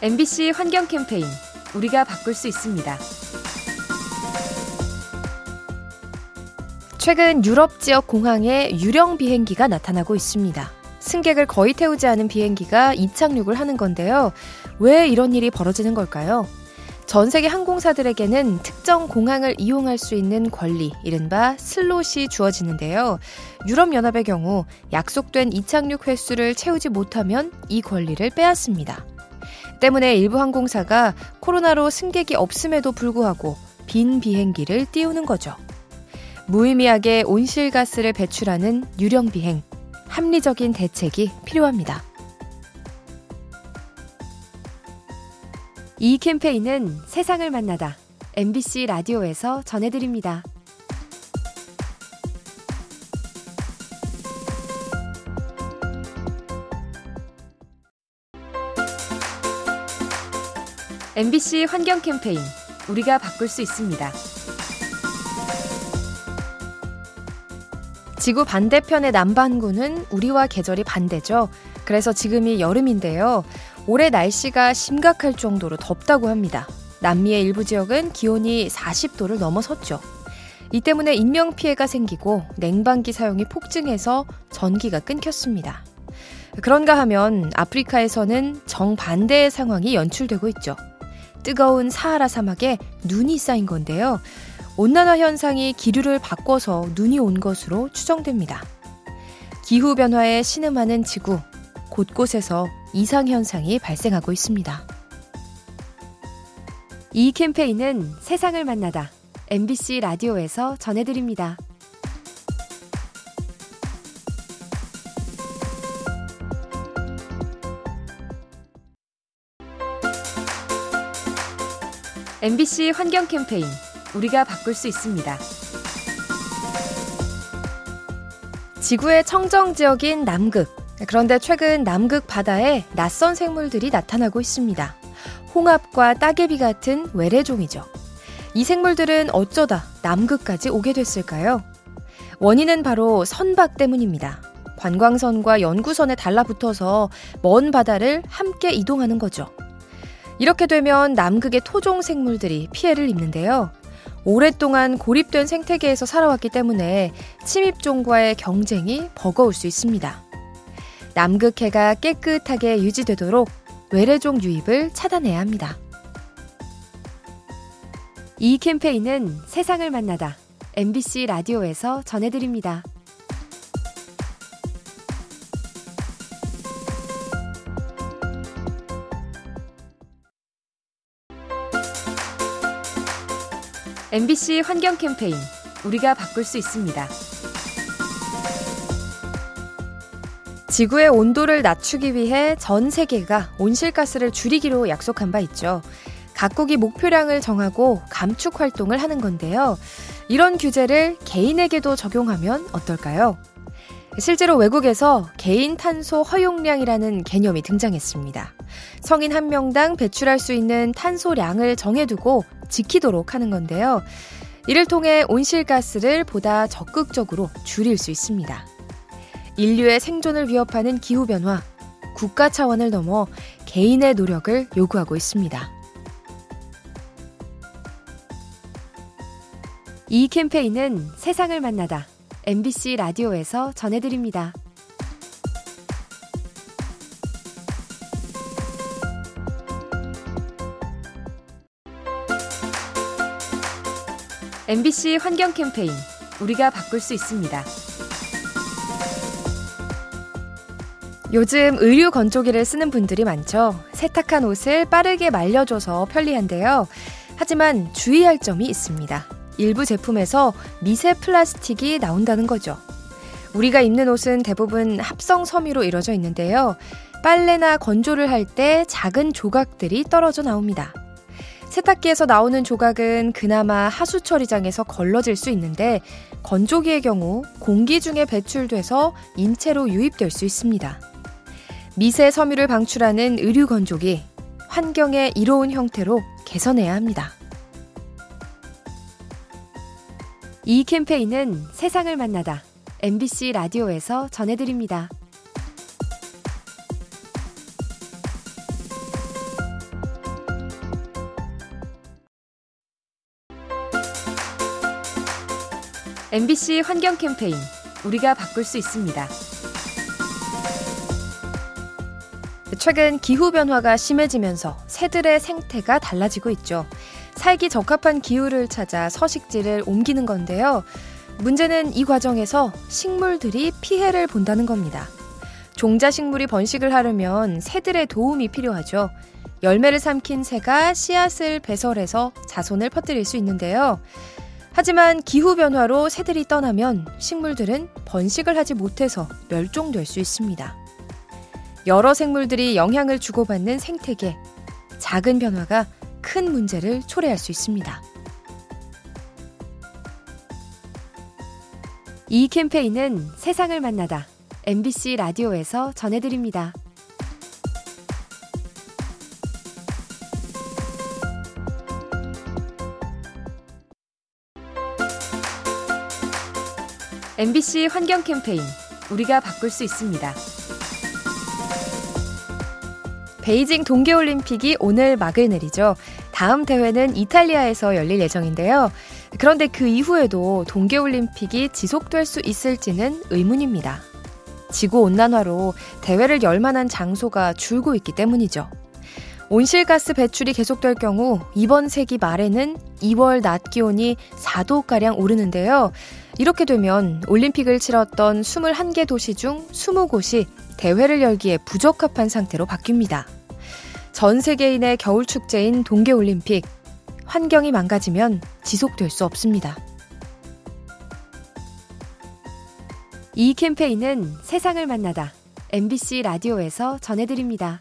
MBC 환경 캠페인 우리가 바꿀 수 있습니다. 최근 유럽 지역 공항에 유령 비행기가 나타나고 있습니다. 승객을 거의 태우지 않은 비행기가 이착륙을 하는 건데요. 왜 이런 일이 벌어지는 걸까요? 전 세계 항공사들에게는 특정 공항을 이용할 수 있는 권리, 이른바 슬롯이 주어지는데요. 유럽연합의 경우 약속된 이착륙 횟수를 채우지 못하면 이 권리를 빼앗습니다. 때문에 일부 항공사가 코로나로 승객이 없음에도 불구하고 빈 비행기를 띄우는 거죠. 무의미하게 온실가스를 배출하는 유령 비행, 합리적인 대책이 필요합니다. 이 캠페인은 세상을 만나다 MBC 라디오에서 전해드립니다. MBC 환경 캠페인 우리가 바꿀 수 있습니다. 지구 반대편의 남반구는 우리와 계절이 반대죠. 그래서 지금이 여름인데요. 올해 날씨가 심각할 정도로 덥다고 합니다. 남미의 일부 지역은 기온이 40도를 넘어섰죠. 이 때문에 인명피해가 생기고 냉방기 사용이 폭증해서 전기가 끊겼습니다. 그런가 하면 아프리카에서는 정반대의 상황이 연출되고 있죠. 뜨거운 사하라 사막에 눈이 쌓인 건데요. 온난화 현상이 기류를 바꿔서 눈이 온 것으로 추정됩니다. 기후 변화에 신음하는 지구, 곳곳에서 이상 현상이 발생하고 있습니다. 이 캠페인은 세상을 만나다 MBC 라디오에서 전해드립니다. MBC 환경 캠페인 우리가 바꿀 수 있습니다. 지구의 청정 지역인 남극. 그런데 최근 남극 바다에 낯선 생물들이 나타나고 있습니다. 홍합과 따개비 같은 외래종이죠. 이 생물들은 어쩌다 남극까지 오게 됐을까요? 원인은 바로 선박 때문입니다. 관광선과 연구선에 달라붙어서 먼 바다를 함께 이동하는 거죠. 이렇게 되면 남극의 토종 생물들이 피해를 입는데요. 오랫동안 고립된 생태계에서 살아왔기 때문에 침입종과의 경쟁이 버거울 수 있습니다. 남극해가 깨끗하게 유지되도록 외래종 유입을 차단해야 합니다. 이 캠페인은 세상을 만나다 MBC 라디오에서 전해드립니다. MBC 환경 캠페인 우리가 바꿀 수 있습니다. 지구의 온도를 낮추기 위해 전 세계가 온실가스를 줄이기로 약속한 바 있죠. 각국이 목표량을 정하고 감축 활동을 하는 건데요. 이런 규제를 개인에게도 적용하면 어떨까요? 실제로 외국에서 개인 탄소 허용량이라는 개념이 등장했습니다. 성인 한 명당 배출할 수 있는 탄소량을 정해두고 지키도록 하는 건데요. 이를 통해 온실가스를 보다 적극적으로 줄일 수 있습니다. 인류의 생존을 위협하는 기후변화, 국가 차원을 넘어 개인의 노력을 요구하고 있습니다. 이 캠페인은 세상을 만나다 MBC 라디오에서 전해드립니다. MBC 환경 캠페인 우리가 바꿀 수 있습니다. 요즘 의류 건조기를 쓰는 분들이 많죠. 세탁한 옷을 빠르게 말려줘서 편리한데요. 하지만 주의할 점이 있습니다. 일부 제품에서 미세 플라스틱이 나온다는 거죠. 우리가 입는 옷은 대부분 합성 섬유로 이루어져 있는데요. 빨래나 건조를 할 때 작은 조각들이 떨어져 나옵니다. 세탁기에서 나오는 조각은 그나마 하수 처리장에서 걸러질 수 있는데 건조기의 경우 공기 중에 배출돼서 인체로 유입될 수 있습니다. 미세 섬유를 방출하는 의류 건조기, 환경에 이로운 형태로 개선해야 합니다. 이 캠페인은 세상을 만나다 MBC 라디오에서 전해드립니다. MBC 환경 캠페인 우리가 바꿀 수 있습니다. 최근 기후 변화가 심해지면서 새들의 생태가 달라지고 있죠. 살기 적합한 기후를 찾아 서식지를 옮기는 건데요. 문제는 이 과정에서 식물들이 피해를 본다는 겁니다. 종자식물이 번식을 하려면 새들의 도움이 필요하죠. 열매를 삼킨 새가 씨앗을 배설해서 자손을 퍼뜨릴 수 있는데요. 하지만 기후변화로 새들이 떠나면 식물들은 번식을 하지 못해서 멸종될 수 있습니다. 여러 생물들이 영향을 주고받는 생태계. 작은 변화가 큰 문제를 초래할 수 있습니다. 이 캠페인은 세상을 만나다 MBC 라디오에서 전해드립니다. MBC 환경 캠페인 우리가 바꿀 수 있습니다. 베이징 동계올림픽이 오늘 막을 내리죠. 다음 대회는 이탈리아에서 열릴 예정인데요. 그런데 그 이후에도 동계올림픽이 지속될 수 있을지는 의문입니다. 지구온난화로 대회를 열 만한 장소가 줄고 있기 때문이죠. 온실가스 배출이 계속될 경우 이번 세기 말에는 2월 낮 기온이 4도가량 오르는데요. 이렇게 되면 올림픽을 치렀던 21개 도시 중 20곳이 대회를 열기에 부적합한 상태로 바뀝니다. 전 세계인의 겨울 축제인 동계올림픽. 환경이 망가지면 지속될 수 없습니다. 이 캠페인은 세상을 만나다 MBC 라디오에서 전해드립니다.